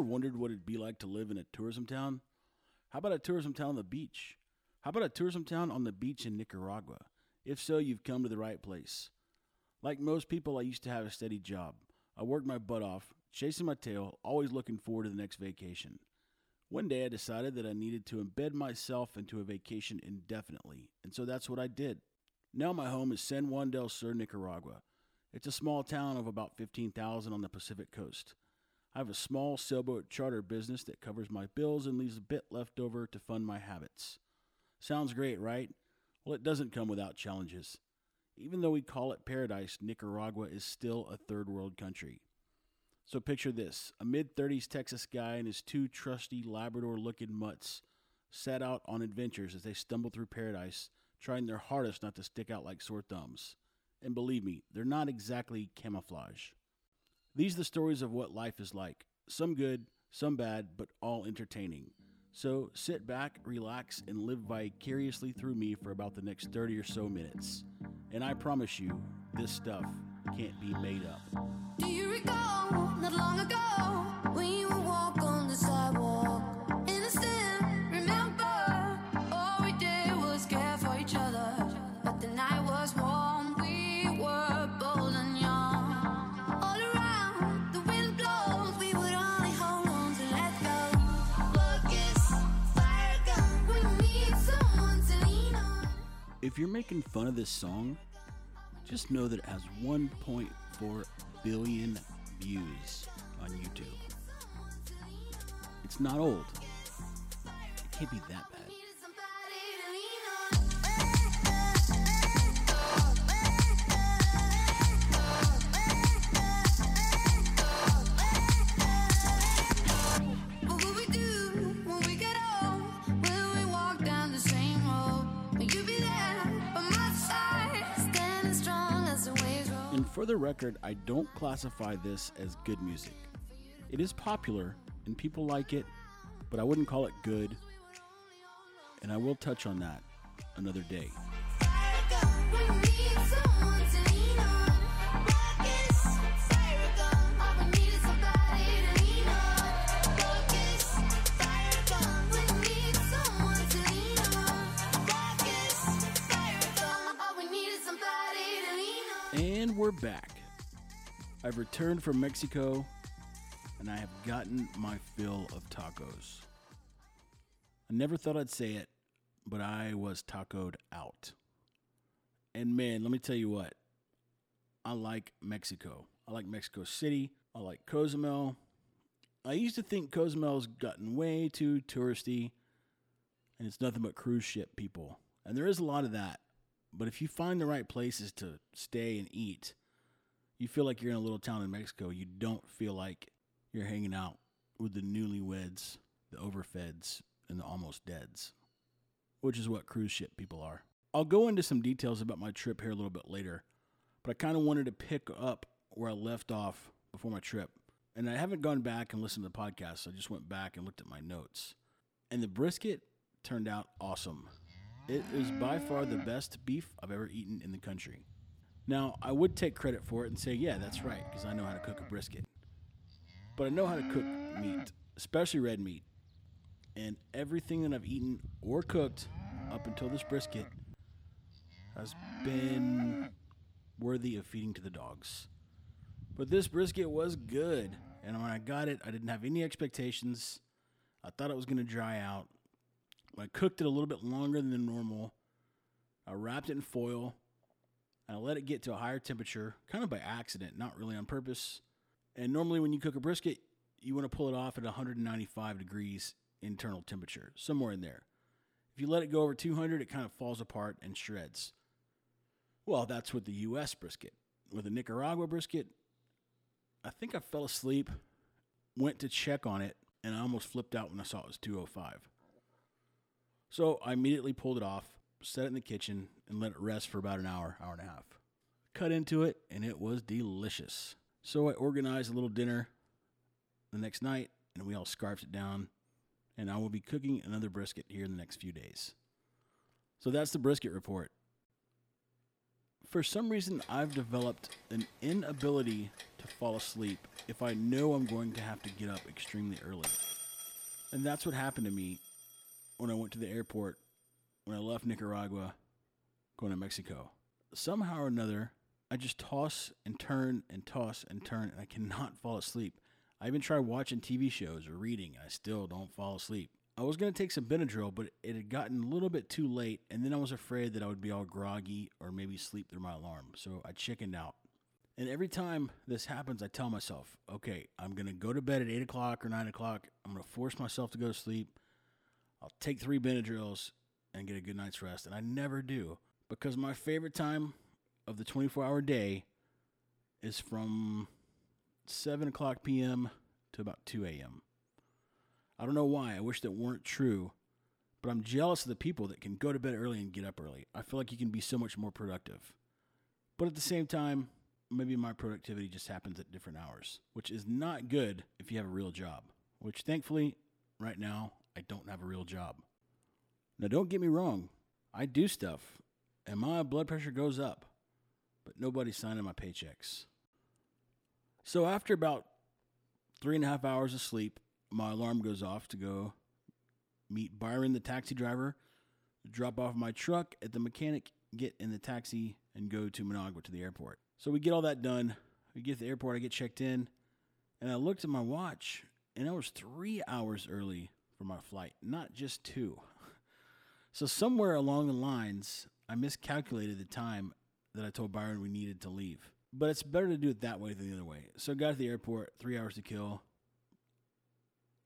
ever wondered what it'd be like to live in a tourism town? How about a tourism town on the beach? How about a tourism town on the beach in Nicaragua? If so, you've come to the right place. Like most people, I used to have a steady job. I worked my butt off, chasing my tail, always looking forward to the next vacation. One day I decided that I needed to embed myself into a vacation indefinitely, and so that's what I did. Now my home is San Juan del Sur, Nicaragua. It's a small town of about 15,000 on the Pacific coast. I have a small sailboat charter business that covers my bills and leaves a bit left over to fund my habits. Sounds great, right? Well, it doesn't come without challenges. Even though we call it paradise, Nicaragua is still a third world country. So picture this a mid 30s Texas guy and his two trusty Labrador looking mutts set out on adventures as they stumble through paradise, trying their hardest not to stick out like sore thumbs. And believe me, they're not exactly camouflage. These are the stories of what life is like some good, some bad, but all entertaining. So sit back, relax, and live vicariously through me for about the next 30 or so minutes. And I promise you, this stuff can't be made up. Do you recall not long ago making fun of this song, just know that it has 1.4 billion views on YouTube. It's not old. It can't be that bad. For the record, I don't classify this as good music. It is popular and people like it, but I wouldn't call it good, and I will touch on that another day. We're back. I've returned from Mexico and I have gotten my fill of tacos. I never thought I'd say it, but I was tacoed out. And man, let me tell you what, I like Mexico. I like Mexico City. I like Cozumel. I used to think Cozumel's gotten way too touristy and it's nothing but cruise ship people. And there is a lot of that. But if you find the right places to stay and eat, you feel like you're in a little town in Mexico. You don't feel like you're hanging out with the newlyweds, the overfeds, and the almost deads, which is what cruise ship people are. I'll go into some details about my trip here a little bit later, but I kind of wanted to pick up where I left off before my trip. And I haven't gone back and listened to the podcast, so I just went back and looked at my notes. And the brisket turned out awesome. It is by far the best beef I've ever eaten in the country. Now, I would take credit for it and say, yeah, that's right, because I know how to cook a brisket. But I know how to cook meat, especially red meat. And everything that I've eaten or cooked up until this brisket has been worthy of feeding to the dogs. But this brisket was good. And when I got it, I didn't have any expectations. I thought it was going to dry out. I cooked it a little bit longer than normal. I wrapped it in foil and I let it get to a higher temperature, kind of by accident, not really on purpose. And normally, when you cook a brisket, you want to pull it off at 195 degrees internal temperature, somewhere in there. If you let it go over 200, it kind of falls apart and shreds. Well, that's with the U.S. brisket. With the Nicaragua brisket, I think I fell asleep, went to check on it, and I almost flipped out when I saw it was 205. So I immediately pulled it off, set it in the kitchen, and let it rest for about an hour, hour and a half. Cut into it, and it was delicious. So I organized a little dinner the next night, and we all scarfed it down. And I will be cooking another brisket here in the next few days. So that's the brisket report. For some reason, I've developed an inability to fall asleep if I know I'm going to have to get up extremely early. And that's what happened to me when I went to the airport when I left Nicaragua going to Mexico. Somehow or another, I just toss and turn and toss and turn, and I cannot fall asleep. I even tried watching TV shows or reading, and I still don't fall asleep. I was going to take some Benadryl, but it had gotten a little bit too late, and then I was afraid that I would be all groggy or maybe sleep through my alarm, so I chickened out. And every time this happens, I tell myself, okay, I'm going to go to bed at 8 o'clock or 9 o'clock. I'm going to force myself to go to sleep. I'll take three Benadryls and get a good night's rest. And I never do because my favorite time of the 24 hour day is from 7 o'clock p.m. to about 2 a.m. I don't know why. I wish that weren't true, but I'm jealous of the people that can go to bed early and get up early. I feel like you can be so much more productive. But at the same time, maybe my productivity just happens at different hours, which is not good if you have a real job, which thankfully, right now, I don't have a real job. Now, don't get me wrong, I do stuff, and my blood pressure goes up, but nobody's signing my paychecks. So, after about three and a half hours of sleep, my alarm goes off to go meet Byron, the taxi driver, drop off my truck at the mechanic, get in the taxi, and go to Managua to the airport. So we get all that done. We get to the airport, I get checked in, and I looked at my watch, and I was three hours early for my flight, not just two. So somewhere along the lines, I miscalculated the time that I told Byron we needed to leave. But it's better to do it that way than the other way. So I got to the airport, three hours to kill.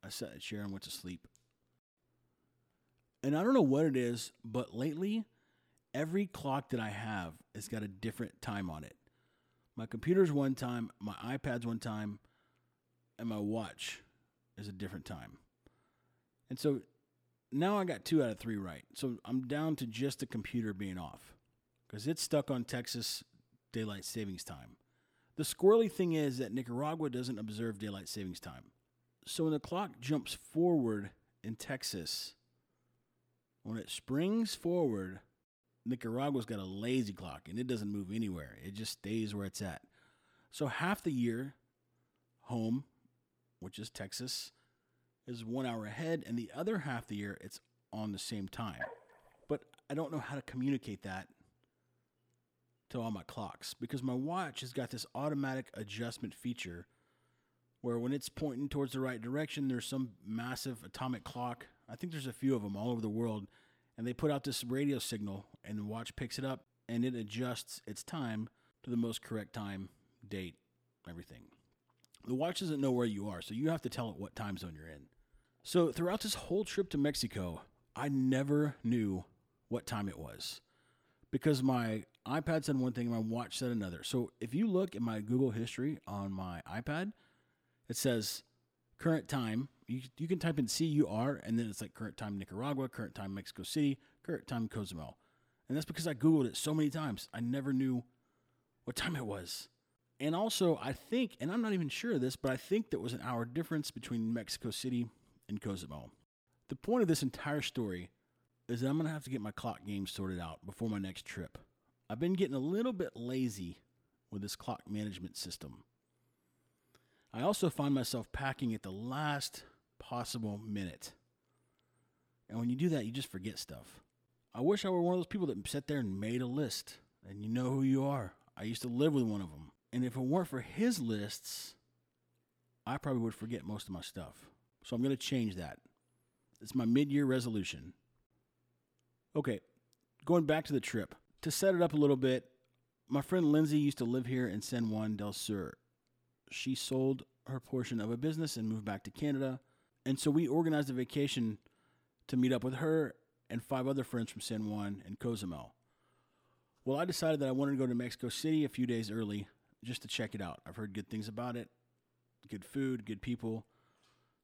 I sat in a chair and went to sleep. And I don't know what it is, but lately, every clock that I have has got a different time on it. My computer's one time, my iPad's one time, and my watch is a different time. And so now I got two out of three right. So I'm down to just the computer being off because it's stuck on Texas daylight savings time. The squirrely thing is that Nicaragua doesn't observe daylight savings time. So when the clock jumps forward in Texas, when it springs forward, Nicaragua's got a lazy clock and it doesn't move anywhere. It just stays where it's at. So half the year, home, which is Texas, is one hour ahead, and the other half of the year it's on the same time. But I don't know how to communicate that to all my clocks because my watch has got this automatic adjustment feature where when it's pointing towards the right direction, there's some massive atomic clock. I think there's a few of them all over the world, and they put out this radio signal, and the watch picks it up and it adjusts its time to the most correct time, date, everything. The watch doesn't know where you are, so you have to tell it what time zone you're in. So throughout this whole trip to Mexico, I never knew what time it was because my iPad said one thing and my watch said another. So if you look at my Google history on my iPad, it says current time. You, you can type in CUR and then it's like current time Nicaragua, current time Mexico City, current time Cozumel. And that's because I Googled it so many times. I never knew what time it was. And also, I think, and I'm not even sure of this, but I think there was an hour difference between Mexico City and Cozumel. The point of this entire story is that I'm going to have to get my clock game sorted out before my next trip. I've been getting a little bit lazy with this clock management system. I also find myself packing at the last possible minute. And when you do that, you just forget stuff. I wish I were one of those people that sat there and made a list and you know who you are. I used to live with one of them. And if it weren't for his lists, I probably would forget most of my stuff. So I'm going to change that. It's my mid year resolution. Okay, going back to the trip. To set it up a little bit, my friend Lindsay used to live here in San Juan del Sur. She sold her portion of a business and moved back to Canada. And so we organized a vacation to meet up with her and five other friends from San Juan and Cozumel. Well, I decided that I wanted to go to Mexico City a few days early just to check it out. I've heard good things about it good food, good people.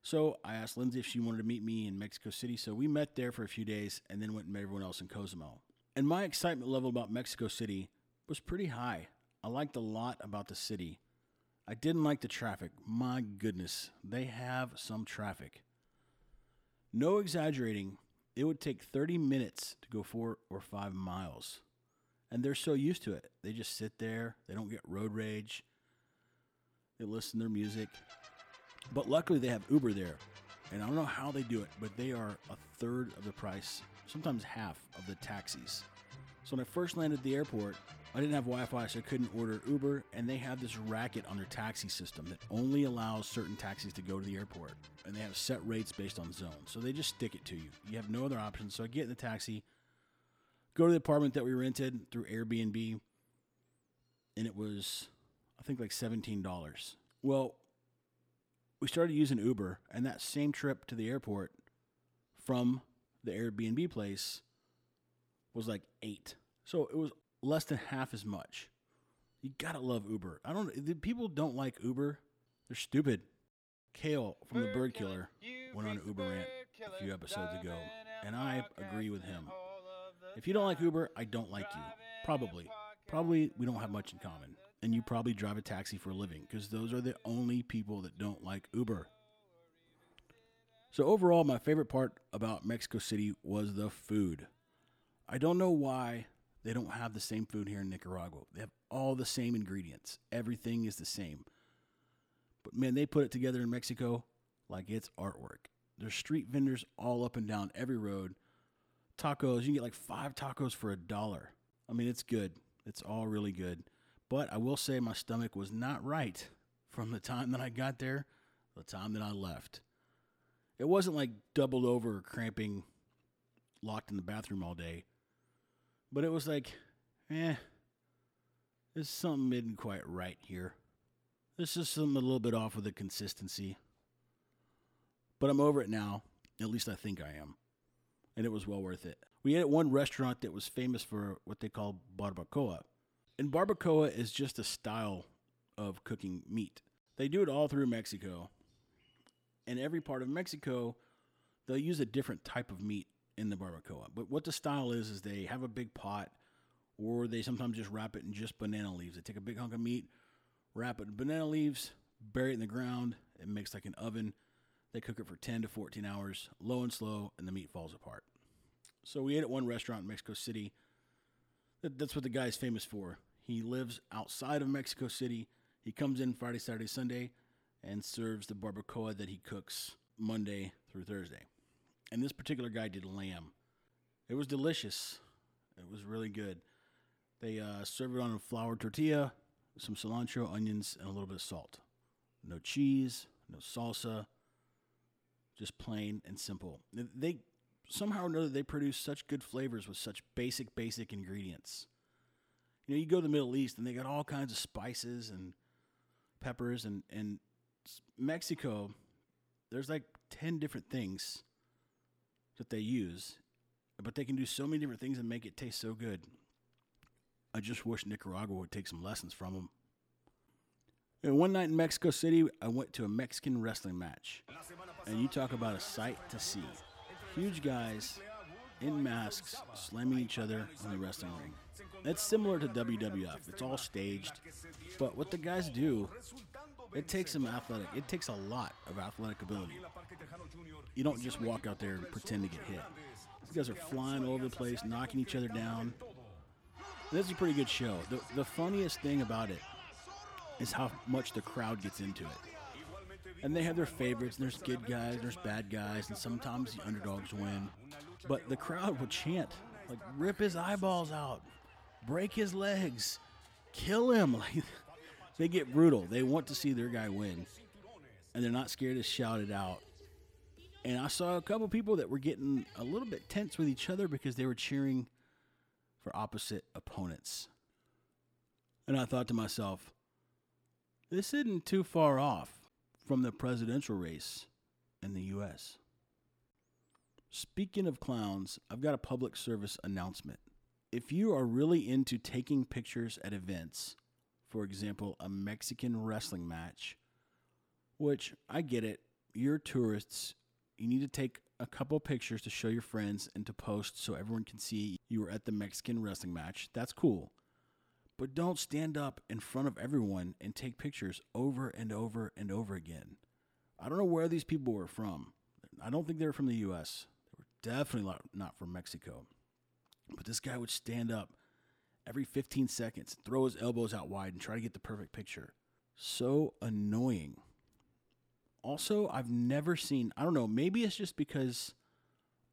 So I asked Lindsay if she wanted to meet me in Mexico City. So we met there for a few days and then went and met everyone else in Cozumel. And my excitement level about Mexico City was pretty high. I liked a lot about the city. I didn't like the traffic. My goodness, they have some traffic. No exaggerating, it would take 30 minutes to go four or five miles. And they're so used to it. They just sit there, they don't get road rage. They listen to their music. But luckily, they have Uber there. And I don't know how they do it, but they are a third of the price, sometimes half of the taxis. So when I first landed at the airport, I didn't have Wi Fi, so I couldn't order Uber. And they have this racket on their taxi system that only allows certain taxis to go to the airport. And they have set rates based on zone. So they just stick it to you. You have no other option. So I get in the taxi, go to the apartment that we rented through Airbnb, and it was, I think, like $17. Well, we started using Uber, and that same trip to the airport from the Airbnb place was like eight. So it was less than half as much. You gotta love Uber. I don't. the People don't like Uber. They're stupid. Kale from the Bird Killer went on an Uber rant a few episodes ago, and I agree with him. If you don't like Uber, I don't like you. Probably. Probably we don't have much in common. And you probably drive a taxi for a living because those are the only people that don't like Uber. So, overall, my favorite part about Mexico City was the food. I don't know why they don't have the same food here in Nicaragua. They have all the same ingredients, everything is the same. But man, they put it together in Mexico like it's artwork. There's street vendors all up and down every road. Tacos, you can get like five tacos for a dollar. I mean, it's good. It's all really good. But I will say my stomach was not right from the time that I got there the time that I left. It wasn't like doubled over cramping, locked in the bathroom all day. But it was like, eh, there's something isn't quite right here. There's just something a little bit off with the consistency. But I'm over it now. At least I think I am. And it was well worth it. We ate at one restaurant that was famous for what they call barbacoa. And barbacoa is just a style of cooking meat. They do it all through Mexico. And every part of Mexico, they'll use a different type of meat in the barbacoa. But what the style is, is they have a big pot, or they sometimes just wrap it in just banana leaves. They take a big hunk of meat, wrap it in banana leaves, bury it in the ground. It makes like an oven. They cook it for 10 to 14 hours, low and slow, and the meat falls apart. So we ate at one restaurant in Mexico City. That's what the guy's famous for. He lives outside of Mexico City. He comes in Friday, Saturday, Sunday, and serves the barbacoa that he cooks Monday through Thursday. And this particular guy did lamb. It was delicious. It was really good. They uh, serve it on a flour tortilla, some cilantro, onions, and a little bit of salt. No cheese, no salsa, just plain and simple. They somehow or another they produce such good flavors with such basic, basic ingredients. You know, you go to the Middle East and they got all kinds of spices and peppers, and and Mexico, there's like ten different things that they use, but they can do so many different things and make it taste so good. I just wish Nicaragua would take some lessons from them. And one night in Mexico City, I went to a Mexican wrestling match. And you talk about a sight to see. Huge guys in masks slamming each other in the wrestling ring. It's similar to WWF. It's all staged. But what the guys do, it takes some athletic, it takes a lot of athletic ability. You don't just walk out there and pretend to get hit. These guys are flying all over the place, knocking each other down. This is a pretty good show. The, the funniest thing about it is how much the crowd gets into it. And they have their favorites, and there's good guys, and there's bad guys, and sometimes the underdogs win. But the crowd would chant, like, rip his eyeballs out, break his legs, kill him. Like, they get brutal. They want to see their guy win, and they're not scared to shout it out. And I saw a couple people that were getting a little bit tense with each other because they were cheering for opposite opponents. And I thought to myself, this isn't too far off from the presidential race in the U.S. Speaking of clowns, I've got a public service announcement. If you are really into taking pictures at events, for example, a Mexican wrestling match, which I get it, you're tourists, you need to take a couple pictures to show your friends and to post so everyone can see you were at the Mexican wrestling match. That's cool. But don't stand up in front of everyone and take pictures over and over and over again. I don't know where these people were from. I don't think they were from the US. They were definitely not from Mexico. But this guy would stand up every 15 seconds, throw his elbows out wide, and try to get the perfect picture. so annoying. Also, I've never seen, I don't know, maybe it's just because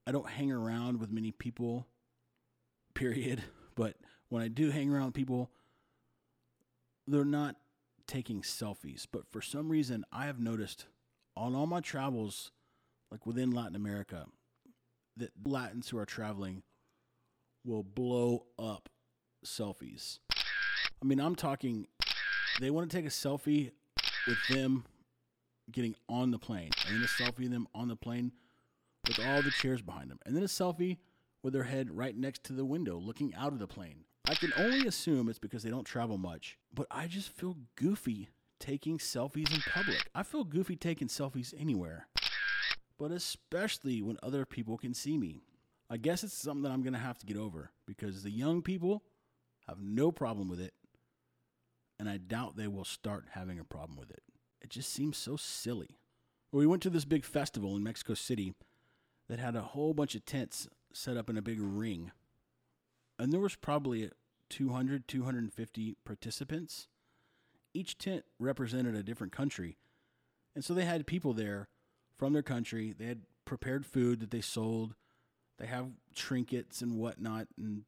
I don't hang around with many people, period. But when I do hang around people, they're not taking selfies. But for some reason, I have noticed on all my travels, like within Latin America, that Latins who are traveling will blow up selfies. I mean, I'm talking, they want to take a selfie with them getting on the plane, and then a selfie of them on the plane with all the chairs behind them, and then a selfie with their head right next to the window looking out of the plane. I can only assume it's because they don't travel much, but I just feel goofy taking selfies in public. I feel goofy taking selfies anywhere, but especially when other people can see me. I guess it's something that I'm going to have to get over because the young people have no problem with it, and I doubt they will start having a problem with it. It just seems so silly. Well, we went to this big festival in Mexico City that had a whole bunch of tents set up in a big ring and there was probably 200 250 participants. Each tent represented a different country and so they had people there from their country. They had prepared food that they sold. They have trinkets and whatnot and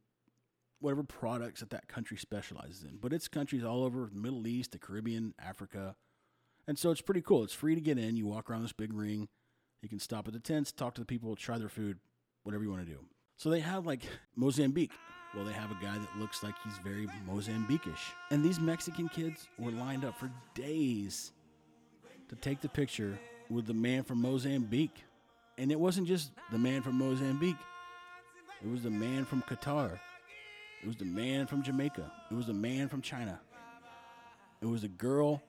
whatever products that that country specializes in. But it's countries all over the middle east the caribbean africa. And so it's pretty cool. It's free to get in. You walk around this big ring. You can stop at the tents talk to the people try their food whatever you want to do. So they have like mozambique well, they have a guy that looks like he's very Mozambiquish. And these Mexican kids were lined up for days to take the picture with the man from Mozambique. And it wasn't just the man from Mozambique, it was the man from Qatar. It was the man from Jamaica. It was the man from China. It was a girl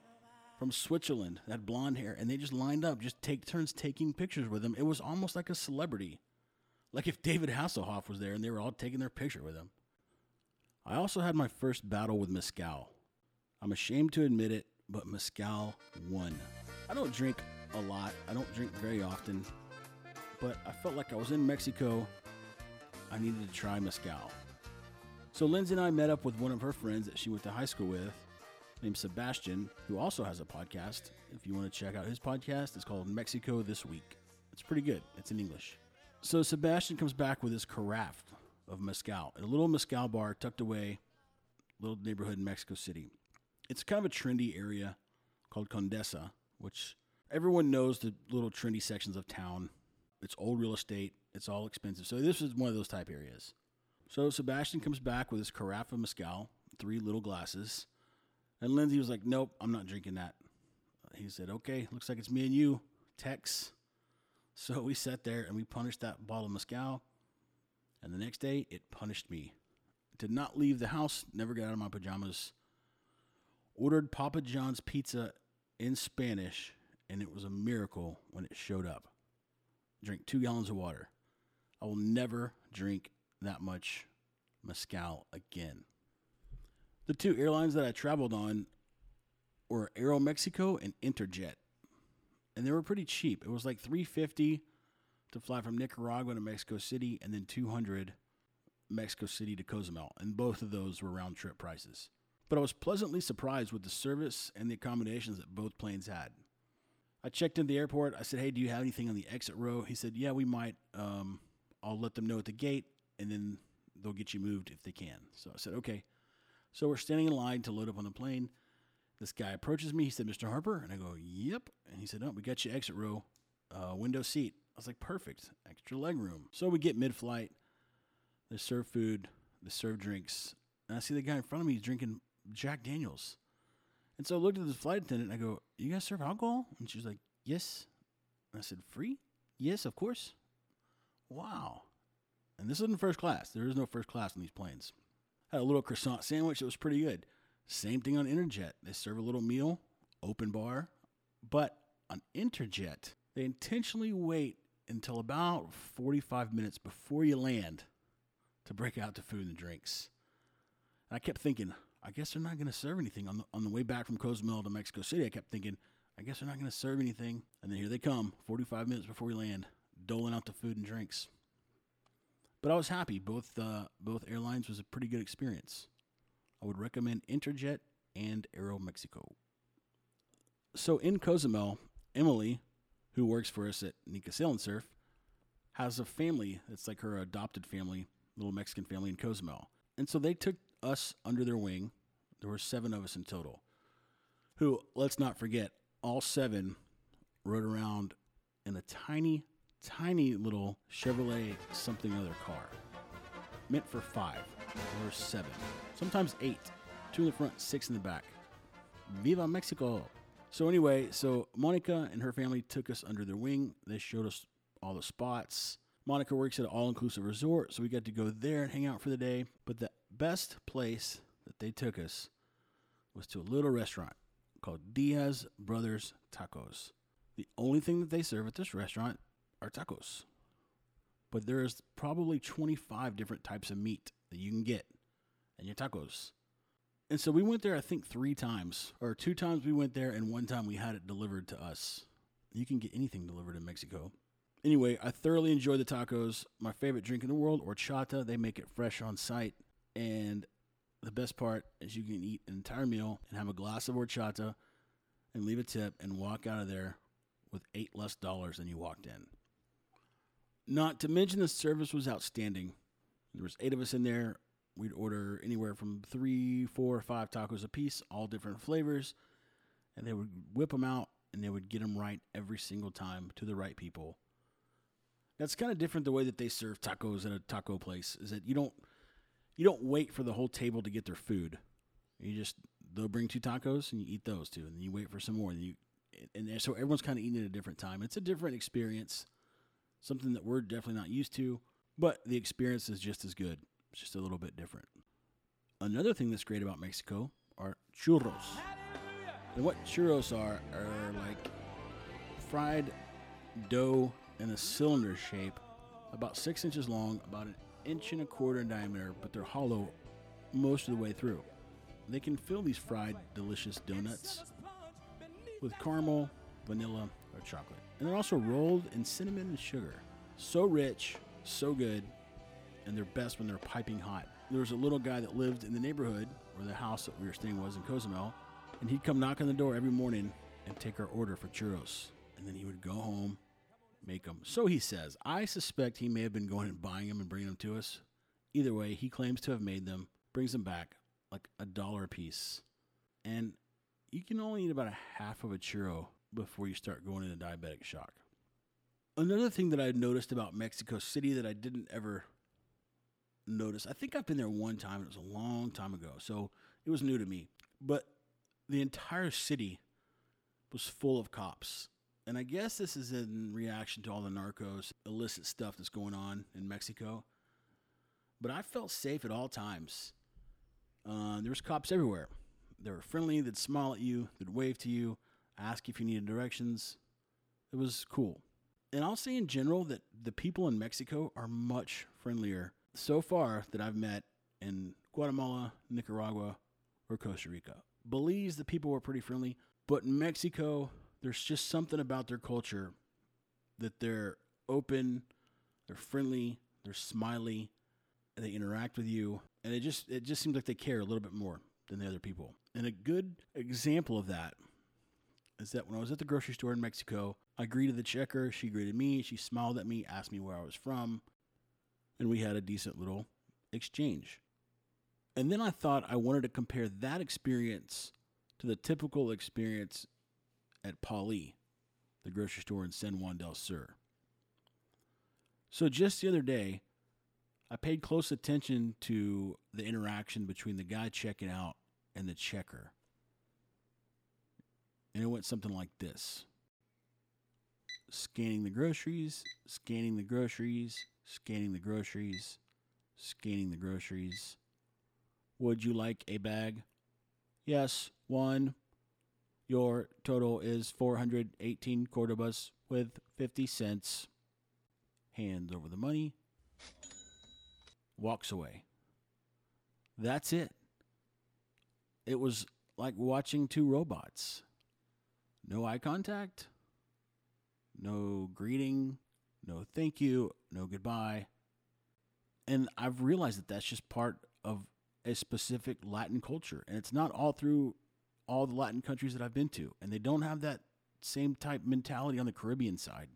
from Switzerland that blonde hair. And they just lined up, just take turns taking pictures with him. It was almost like a celebrity. Like if David Hasselhoff was there and they were all taking their picture with him. I also had my first battle with Mescal. I'm ashamed to admit it, but Mescal won. I don't drink a lot, I don't drink very often, but I felt like I was in Mexico. I needed to try Mescal. So Lindsay and I met up with one of her friends that she went to high school with, named Sebastian, who also has a podcast. If you want to check out his podcast, it's called Mexico This Week. It's pretty good, it's in English. So Sebastian comes back with his carafe of mezcal, a little mezcal bar tucked away, little neighborhood in Mexico City. It's kind of a trendy area called Condesa, which everyone knows the little trendy sections of town. It's old real estate. It's all expensive. So this is one of those type areas. So Sebastian comes back with his carafe of mezcal, three little glasses, and Lindsay was like, "Nope, I'm not drinking that." He said, "Okay, looks like it's me and you, Tex." So we sat there and we punished that bottle of mezcal. And the next day, it punished me. Did not leave the house, never got out of my pajamas. Ordered Papa John's pizza in Spanish, and it was a miracle when it showed up. Drink two gallons of water. I will never drink that much mezcal again. The two airlines that I traveled on were Aeromexico and Interjet and they were pretty cheap. It was like 350 to fly from Nicaragua to Mexico City and then 200 Mexico City to Cozumel, and both of those were round trip prices. But I was pleasantly surprised with the service and the accommodations that both planes had. I checked in the airport. I said, "Hey, do you have anything on the exit row?" He said, "Yeah, we might. Um, I'll let them know at the gate, and then they'll get you moved if they can." So I said, "Okay." So we're standing in line to load up on the plane. This guy approaches me. He said, Mr. Harper. And I go, Yep. And he said, Oh, we got you exit row, uh, window seat. I was like, Perfect. Extra leg room. So we get mid flight. They serve food, they serve drinks. And I see the guy in front of me is drinking Jack Daniels. And so I looked at the flight attendant and I go, You guys serve alcohol? And she's like, Yes. And I said, Free? Yes, of course. Wow. And this isn't first class. There is no first class on these planes. I Had a little croissant sandwich that was pretty good. Same thing on Interjet. They serve a little meal, open bar, but on Interjet, they intentionally wait until about 45 minutes before you land to break out the food and drinks. And I kept thinking, I guess they're not going to serve anything on the on the way back from Cozumel to Mexico City. I kept thinking, I guess they're not going to serve anything. And then here they come, 45 minutes before we land, doling out the food and drinks. But I was happy. Both uh, both airlines was a pretty good experience. I would recommend Interjet and Aeromexico. So in Cozumel, Emily, who works for us at Nika Sail and Surf, has a family that's like her adopted family, little Mexican family in Cozumel. And so they took us under their wing. There were seven of us in total. Who, let's not forget, all seven rode around in a tiny, tiny little Chevrolet something other car. Meant for five. Were seven. Sometimes eight. Two in the front, six in the back. Viva Mexico! So anyway, so Monica and her family took us under their wing. They showed us all the spots. Monica works at an all-inclusive resort, so we got to go there and hang out for the day. But the best place that they took us was to a little restaurant called Diaz Brothers Tacos. The only thing that they serve at this restaurant are tacos. But there's probably 25 different types of meat that you can get in your tacos. And so we went there, I think, three times, or two times we went there, and one time we had it delivered to us. You can get anything delivered in Mexico. Anyway, I thoroughly enjoyed the tacos. My favorite drink in the world, horchata. They make it fresh on site. And the best part is you can eat an entire meal and have a glass of horchata and leave a tip and walk out of there with eight less dollars than you walked in. Not to mention the service was outstanding. There was eight of us in there. We'd order anywhere from three, four, or five tacos a piece, all different flavors, and they would whip them out and they would get them right every single time to the right people. That's kind of different the way that they serve tacos at a taco place. Is that you don't you don't wait for the whole table to get their food. You just they'll bring two tacos and you eat those two, and then you wait for some more, and you and so everyone's kind of eating at a different time. It's a different experience, something that we're definitely not used to, but the experience is just as good. It's just a little bit different. Another thing that's great about Mexico are churros. And what churros are are like fried dough in a cylinder shape, about six inches long, about an inch and a quarter in diameter, but they're hollow most of the way through. They can fill these fried, delicious donuts with caramel, vanilla, or chocolate. And they're also rolled in cinnamon and sugar. So rich, so good, and they're best when they're piping hot. There was a little guy that lived in the neighborhood where the house that we were staying was in Cozumel, and he'd come knock on the door every morning and take our order for churros. And then he would go home, make them. So he says. I suspect he may have been going and buying them and bringing them to us. Either way, he claims to have made them, brings them back like a dollar a piece. And you can only eat about a half of a churro before you start going into diabetic shock. Another thing that I noticed about Mexico City that I didn't ever notice, I think I've been there one time, it was a long time ago, so it was new to me. But the entire city was full of cops. And I guess this is in reaction to all the narcos, illicit stuff that's going on in Mexico. But I felt safe at all times. Uh, there was cops everywhere. They were friendly. They'd smile at you. They'd wave to you, ask if you needed directions. It was cool. And I'll say in general that the people in Mexico are much friendlier so far that I've met in Guatemala, Nicaragua, or Costa Rica. Belize, the people were pretty friendly, but in Mexico, there's just something about their culture that they're open, they're friendly, they're smiley, they interact with you, and it just it just seems like they care a little bit more than the other people. And a good example of that is that when I was at the grocery store in Mexico, I greeted the checker, she greeted me, she smiled at me, asked me where I was from, and we had a decent little exchange. And then I thought I wanted to compare that experience to the typical experience at Palí, the grocery store in San Juan del Sur. So just the other day, I paid close attention to the interaction between the guy checking out and the checker. And it went something like this scanning the groceries, scanning the groceries, scanning the groceries, scanning the groceries. Would you like a bag? Yes, one. Your total is 418 Cordobas with 50 cents. Hands over the money. Walks away. That's it. It was like watching two robots. No eye contact, no greeting, no thank you, no goodbye. And I've realized that that's just part of a specific Latin culture. And it's not all through all the Latin countries that I've been to, and they don't have that same type mentality on the Caribbean side.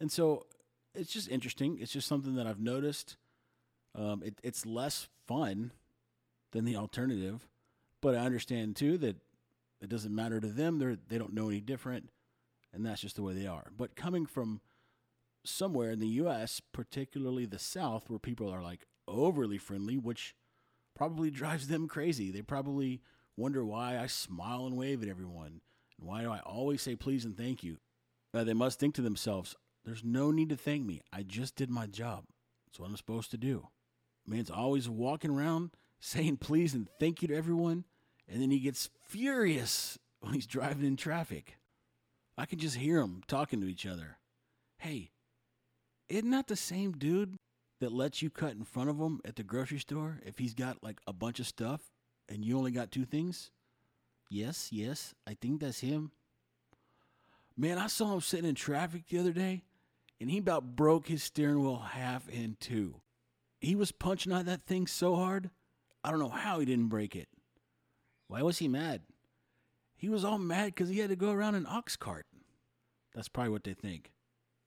And so it's just interesting. It's just something that I've noticed. Um, it, it's less fun than the alternative, but I understand too that it doesn't matter to them. They're they don't know any different, and that's just the way they are. But coming from somewhere in the U.S., particularly the South, where people are like overly friendly, which probably drives them crazy. They probably wonder why I smile and wave at everyone, and why do I always say please and thank you. Uh, they must think to themselves, "There's no need to thank me. I just did my job. That's what I'm supposed to do." Man's always walking around saying please and thank you to everyone, and then he gets furious when he's driving in traffic. I can just hear them talking to each other. Hey, isn't that the same dude that lets you cut in front of him at the grocery store if he's got like a bunch of stuff and you only got two things? Yes, yes, I think that's him. Man, I saw him sitting in traffic the other day and he about broke his steering wheel half in two. He was punching on that thing so hard, I don't know how he didn't break it. Why was he mad? He was all mad because he had to go around an ox cart. That's probably what they think.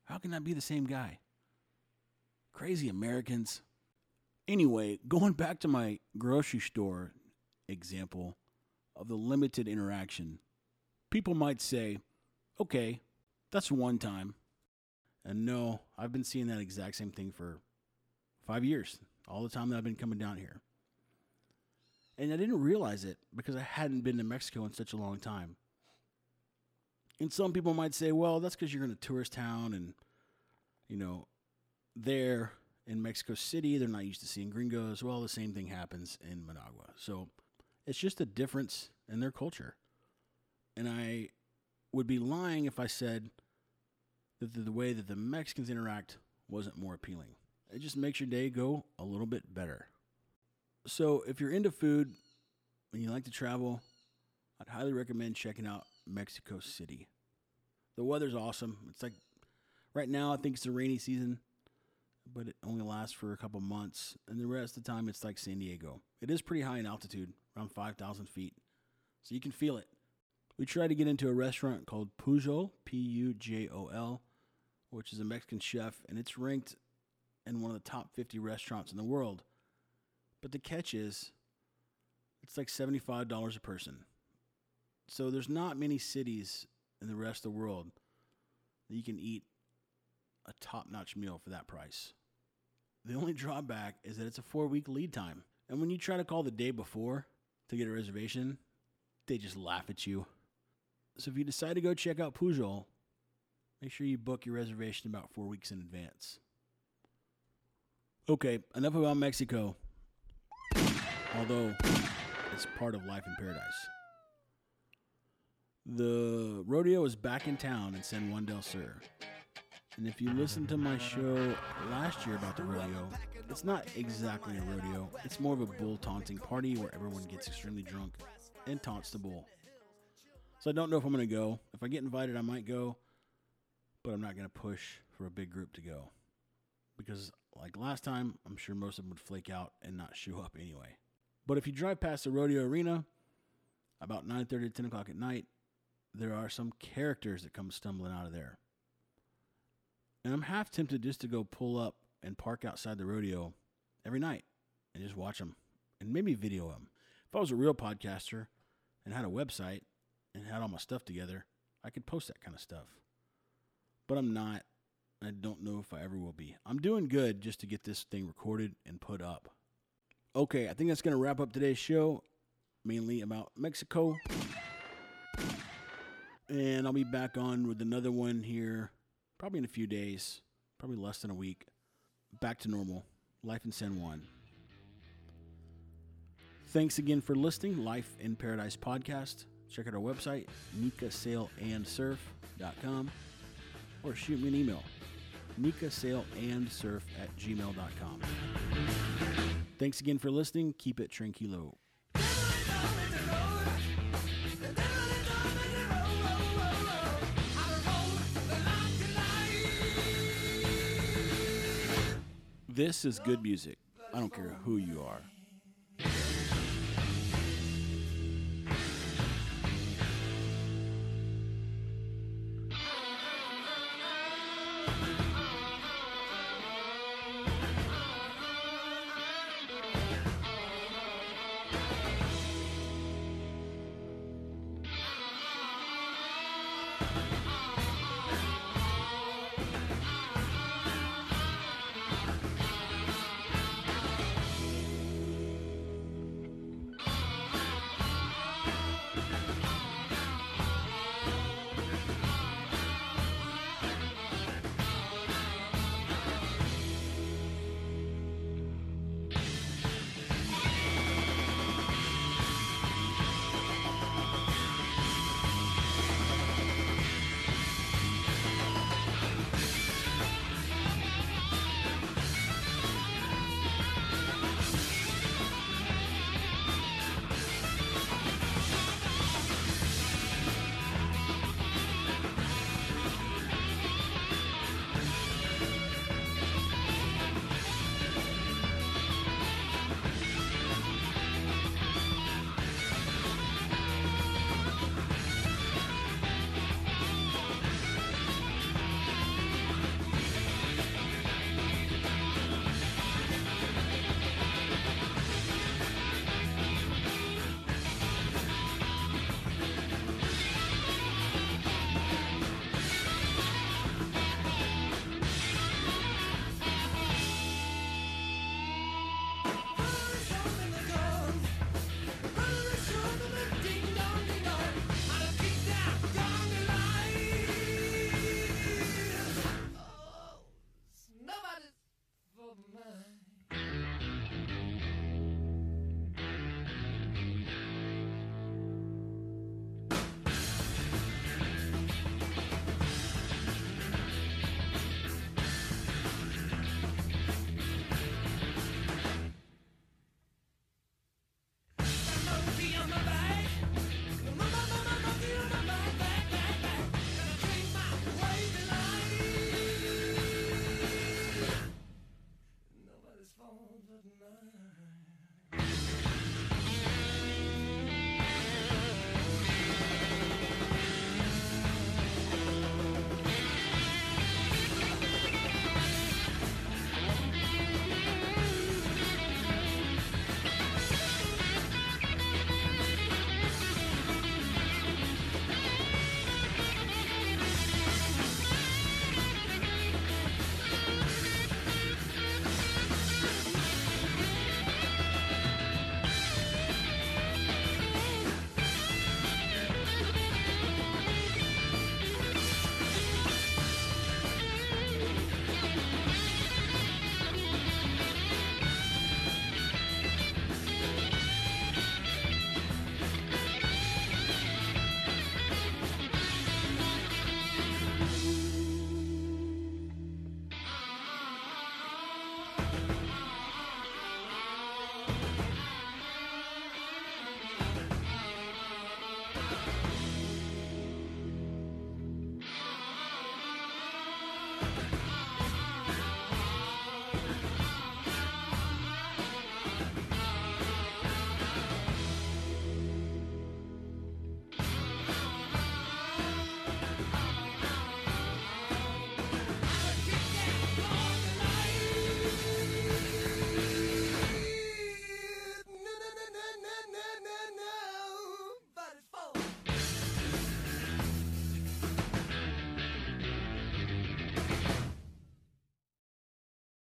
How can that be the same guy? Crazy Americans. Anyway, going back to my grocery store example of the limited interaction, people might say, okay, that's one time. And no, I've been seeing that exact same thing for five years, all the time that I've been coming down here. And I didn't realize it because I hadn't been to Mexico in such a long time. And some people might say, well, that's because you're in a tourist town and, you know, there in Mexico City, they're not used to seeing gringos. Well, the same thing happens in Managua. So it's just a difference in their culture. And I would be lying if I said that the, the way that the Mexicans interact wasn't more appealing. It just makes your day go a little bit better. So if you're into food and you like to travel, I'd highly recommend checking out Mexico City. The weather's awesome. It's like right now, I think it's the rainy season, but it only lasts for a couple months. And the rest of the time, it's like San Diego. It is pretty high in altitude, around 5,000 feet. So you can feel it. We tried to get into a restaurant called Pujol, P U J O L, which is a Mexican chef, and it's ranked in one of the top 50 restaurants in the world. But the catch is, it's like $75 a person. So there's not many cities in the rest of the world that you can eat a top notch meal for that price. The only drawback is that it's a four week lead time. And when you try to call the day before to get a reservation, they just laugh at you. So if you decide to go check out Pujol, make sure you book your reservation about four weeks in advance. Okay, enough about Mexico. Although it's part of life in paradise. The rodeo is back in town in San Juan del Sur. And if you listened to my show last year about the rodeo, it's not exactly a rodeo. It's more of a bull taunting party where everyone gets extremely drunk and taunts the bull. So I don't know if I'm going to go. If I get invited, I might go, but I'm not going to push for a big group to go. Because, like last time, I'm sure most of them would flake out and not show up anyway. But if you drive past the rodeo arena about 9:30 to 10 o'clock at night, there are some characters that come stumbling out of there. And I'm half tempted just to go pull up and park outside the rodeo every night and just watch them and maybe video them. If I was a real podcaster and had a website and had all my stuff together, I could post that kind of stuff. But I'm not. I don't know if I ever will be. I'm doing good just to get this thing recorded and put up. Okay, I think that's going to wrap up today's show, mainly about Mexico. And I'll be back on with another one here, probably in a few days, probably less than a week. Back to normal. Life in San Juan. Thanks again for listening. Life in Paradise podcast. Check out our website, nikasailandsurf.com, or shoot me an email, nikasailandsurf at gmail.com. Thanks again for listening. Keep it tranquilo. This is good music. I don't care who you are.